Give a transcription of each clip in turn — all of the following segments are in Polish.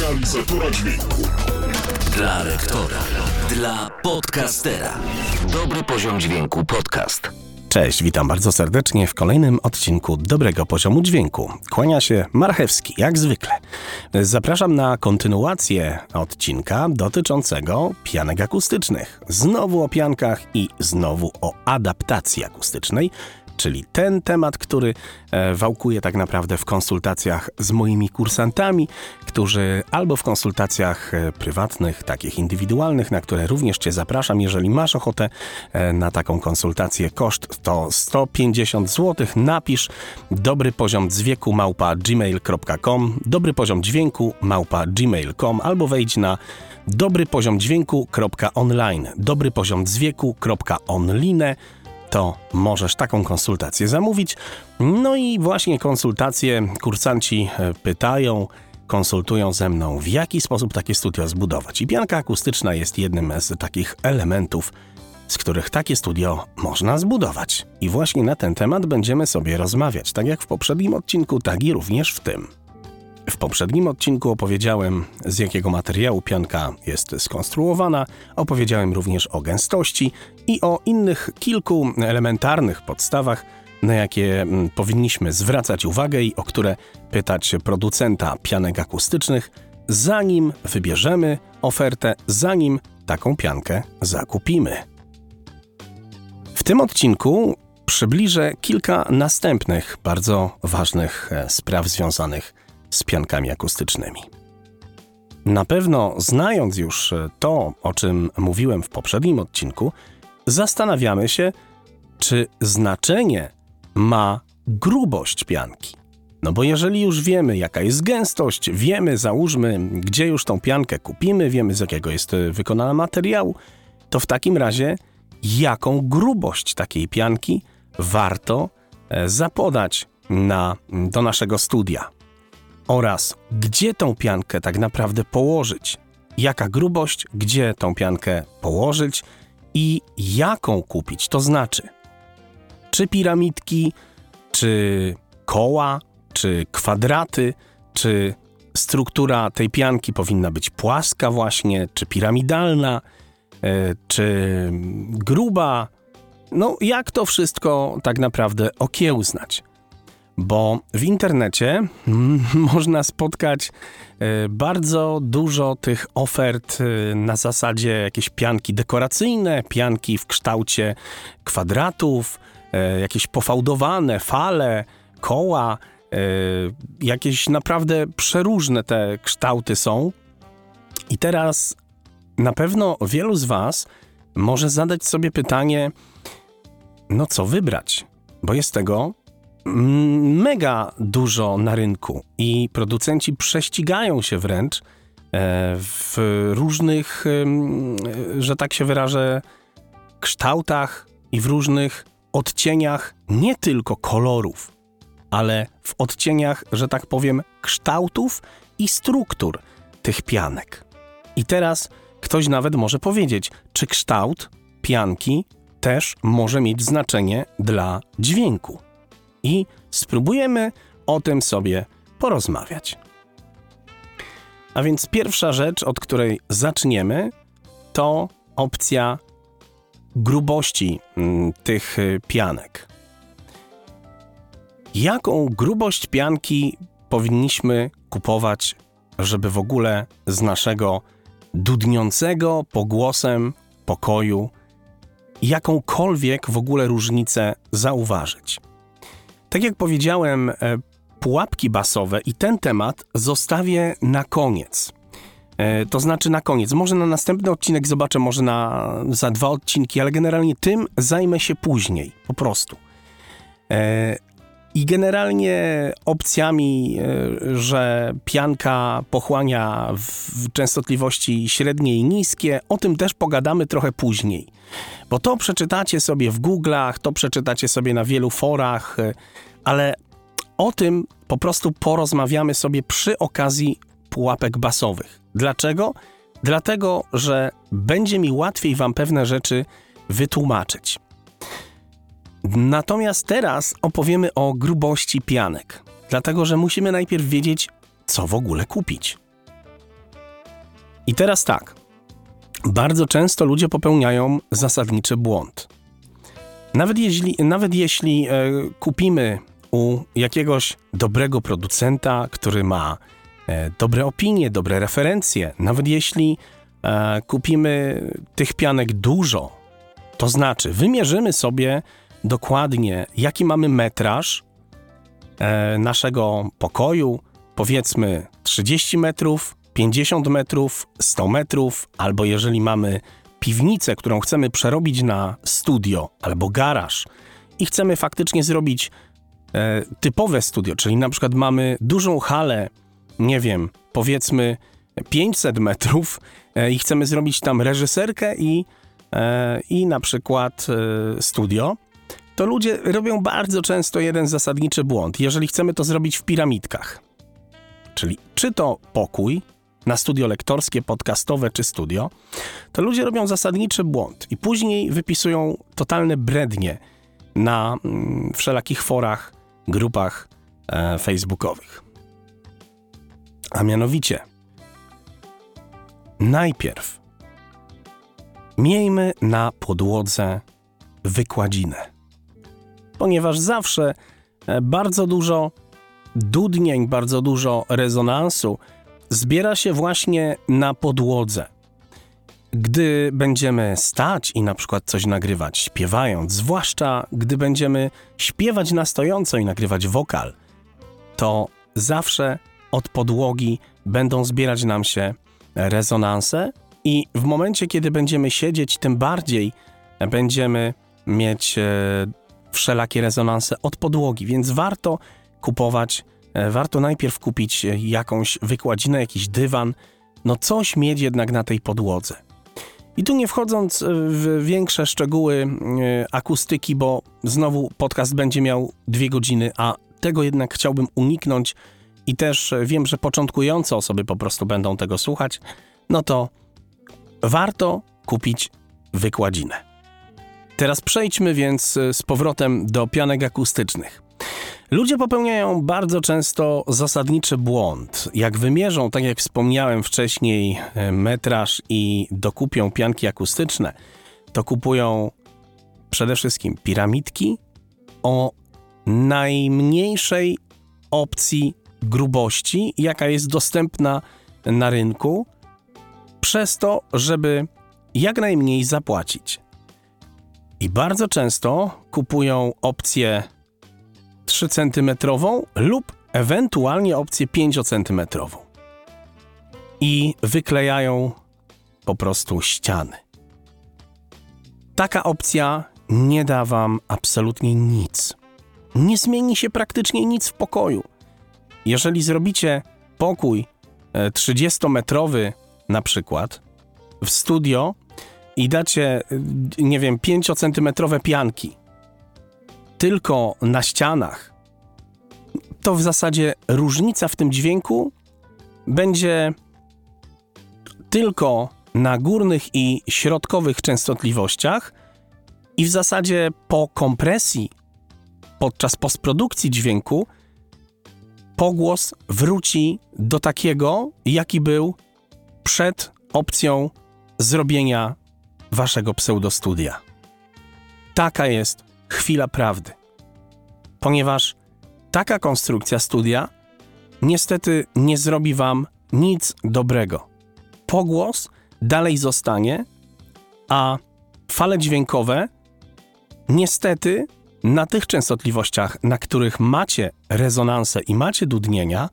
realizatora dźwięku. Dla lektora. Dla podcastera. Dobry poziom dźwięku podcast. Cześć, witam bardzo serdecznie w kolejnym odcinku Dobrego Poziomu Dźwięku. Kłania się Marchewski, jak zwykle. Zapraszam na kontynuację odcinka dotyczącego pianek akustycznych. Znowu o piankach i znowu o adaptacji akustycznej, czyli ten temat, który e, wałkuje tak naprawdę w konsultacjach z moimi kursantami, którzy albo w konsultacjach e, prywatnych, takich indywidualnych, na które również Cię zapraszam, jeżeli masz ochotę e, na taką konsultację, koszt to 150 zł. Napisz dobry poziom dźwięku małpa gmail.com, dobry poziom dźwięku małpa gmail.com albo wejdź na dobry poziom dźwięku.online, dobry poziom dźwięku.online to możesz taką konsultację zamówić. No i właśnie konsultacje kursanci e, pytają, konsultują ze mną, w jaki sposób takie studio zbudować. I pianka akustyczna jest jednym z takich elementów, z których takie studio można zbudować. I właśnie na ten temat będziemy sobie rozmawiać, tak jak w poprzednim odcinku, tak i również w tym. W poprzednim odcinku opowiedziałem, z jakiego materiału pianka jest skonstruowana, opowiedziałem również o gęstości i o innych kilku elementarnych podstawach, na jakie mm, powinniśmy zwracać uwagę i o które pytać producenta pianek akustycznych, zanim wybierzemy ofertę, zanim taką piankę zakupimy. W tym odcinku przybliżę kilka następnych bardzo ważnych e, spraw związanych z piankami akustycznymi. Na pewno, znając już to, o czym mówiłem w poprzednim odcinku, zastanawiamy się, czy znaczenie ma grubość pianki. No bo jeżeli już wiemy, jaka jest gęstość, wiemy, załóżmy, gdzie już tą piankę kupimy, wiemy, z jakiego jest wykonana materiału, to w takim razie, jaką grubość takiej pianki warto e, zapodać na, do naszego studia oraz gdzie tą piankę tak naprawdę położyć, jaka grubość, gdzie tą piankę położyć i jaką kupić, to znaczy czy piramidki, czy koła, czy kwadraty, czy struktura tej pianki powinna być płaska właśnie, czy piramidalna, e, czy gruba. No, jak to wszystko tak naprawdę okiełznać? Bo w internecie można spotkać e, bardzo dużo tych ofert e, na zasadzie jakieś pianki dekoracyjne, pianki w kształcie kwadratów, e, jakieś pofałdowane fale, koła, jakieś naprawdę przeróżne te kształty są. I teraz na pewno wielu z Was może zadać sobie pytanie, no co wybrać? Bo jest tego mega dużo na rynku i producenci prześcigają się wręcz e, w różnych, że tak się wyrażę, kształtach i w różnych odcieniach nie tylko kolorów, ale w odcieniach, że tak powiem, kształtów i struktur tych pianek. I teraz ktoś nawet może powiedzieć, czy kształt pianki też może mieć znaczenie dla dźwięku i spróbujemy o tym sobie porozmawiać. A więc pierwsza rzecz, od której zaczniemy, to opcja grubości mm, tych y, pianek. Jaką grubość pianki powinniśmy kupować, żeby w ogóle z naszego dudniącego pogłosem pokoju jakąkolwiek w ogóle różnicę zauważyć? Tak jak powiedziałem, e, pułapki basowe i ten temat zostawię na koniec. E, to znaczy na koniec. Może na następny odcinek zobaczę, może na, za dwa odcinki, ale generalnie tym zajmę się później, po prostu. E, I generalnie opcjami, że pianka pochłania w częstotliwości średnie i niskie, o tym też pogadamy trochę później. Bo to przeczytacie sobie w Google'ach, to przeczytacie sobie na wielu forach, ale o tym po prostu porozmawiamy sobie przy okazji pułapek basowych. Dlaczego? Dlatego, że będzie mi łatwiej Wam pewne rzeczy wytłumaczyć. Natomiast teraz opowiemy o grubości pianek, dlatego że musimy najpierw wiedzieć, co w ogóle kupić. I teraz tak. Bardzo często ludzie popełniają zasadniczy błąd. Nawet jeśli, nawet jeśli e, kupimy u jakiegoś dobrego producenta, który ma e, dobre opinie, dobre referencje, nawet jeśli e, kupimy tych pianek dużo, to znaczy wymierzymy sobie dokładnie, jaki mamy metraż e, naszego pokoju, powiedzmy 30 metrów, 50 metrów, 100 metrów, albo jeżeli mamy piwnicę, którą chcemy przerobić na studio albo garaż i chcemy faktycznie zrobić e, typowe studio, czyli na przykład mamy dużą halę, nie wiem, powiedzmy 500 metrów e, i chcemy zrobić tam reżyserkę i, i na przykład studio, to ludzie robią bardzo często jeden zasadniczy błąd. Jeżeli chcemy to zrobić w piramidkach, czyli czy to pokój na studio lektorskie, podcastowe czy studio, to ludzie robią zasadniczy błąd i później wypisują totalne brednie na mm, wszelakich forach, grupach e, facebookowych. A mianowicie, najpierw miejmy na podłodze wykładzinę ponieważ zawsze e, bardzo dużo dudnień, bardzo dużo rezonansu zbiera się właśnie na podłodze. Gdy będziemy stać i na przykład coś nagrywać śpiewając, zwłaszcza gdy będziemy śpiewać na stojąco i nagrywać wokal, to zawsze od podłogi będą zbierać nam się rezonanse i w momencie, kiedy będziemy siedzieć, tym bardziej będziemy mieć e, wszelakie rezonanse od podłogi, więc warto kupować, e, warto najpierw kupić e, jakąś wykładzinę, jakiś dywan, no coś mieć jednak na tej podłodze. I tu nie wchodząc e, w większe szczegóły akustyki, bo znowu podcast będzie miał dwie godziny, a tego jednak chciałbym uniknąć i też wiem, że początkujące osoby po prostu będą tego słuchać, no to warto kupić wykładzinę. Teraz przejdźmy więc e, z powrotem do pianek akustycznych. Ludzie popełniają bardzo często zasadniczy błąd. Jak wymierzą, tak jak wspomniałem wcześniej, e, metraż i dokupią pianki akustyczne, to kupują przede wszystkim piramidki o najmniejszej opcji grubości, jaka jest dostępna na rynku, przez to, żeby jak najmniej zapłacić. I bardzo często kupują opcję 3 cm lub ewentualnie opcję 5 cm. I wyklejają po prostu ściany. Taka opcja nie da wam absolutnie nic. Nie zmieni się praktycznie nic w pokoju. Jeżeli zrobicie pokój 30-metrowy e, na przykład w studio, i dacie, nie wiem, 5-centymetrowe pianki tylko na ścianach, to w zasadzie różnica w tym dźwięku będzie tylko na górnych i środkowych częstotliwościach i w zasadzie po kompresji podczas postprodukcji dźwięku pogłos wróci do takiego, jaki był przed opcją zrobienia waszego pseudostudia. Taka jest chwila prawdy. Ponieważ taka konstrukcja studia niestety nie zrobi wam nic dobrego. Pogłos dalej zostanie, a fale dźwiękowe niestety na tych częstotliwościach, na których macie rezonanse i macie dudnienia,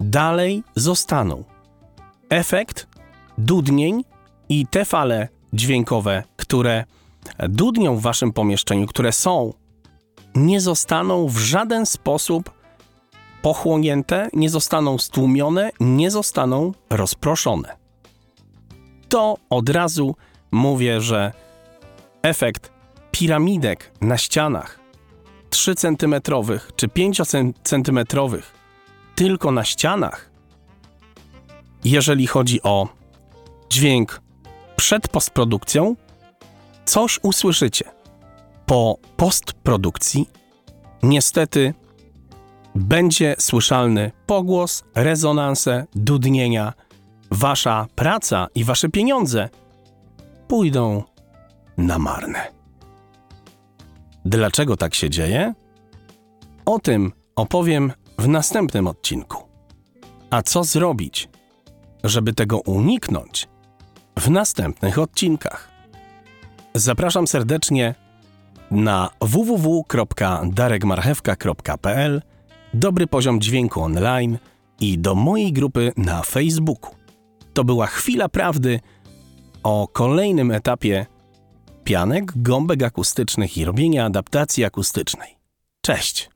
dalej zostaną. Efekt dudnień i te fale dźwiękowe, które dudnią w waszym pomieszczeniu, które są, nie zostaną w żaden sposób pochłonięte, nie zostaną stłumione, nie zostaną rozproszone. To od razu mówię, że efekt piramidek na ścianach 3 cm czy 5 cm tylko na ścianach, jeżeli chodzi o dźwięk przed postprodukcją coś usłyszycie. Po postprodukcji niestety będzie słyszalny pogłos, rezonanse, dudnienia wasza praca i wasze pieniądze pójdą na marne. Dlaczego tak się dzieje? O tym opowiem w następnym odcinku. A co zrobić, żeby tego uniknąć w następnych odcinkach? Zapraszam serdecznie na www.darekmarchewka.pl, dobry poziom dźwięku online i do mojej grupy na Facebooku. To była chwila prawdy o kolejnym etapie pianek, gąbek akustycznych i robienia adaptacji akustycznej. Cześć!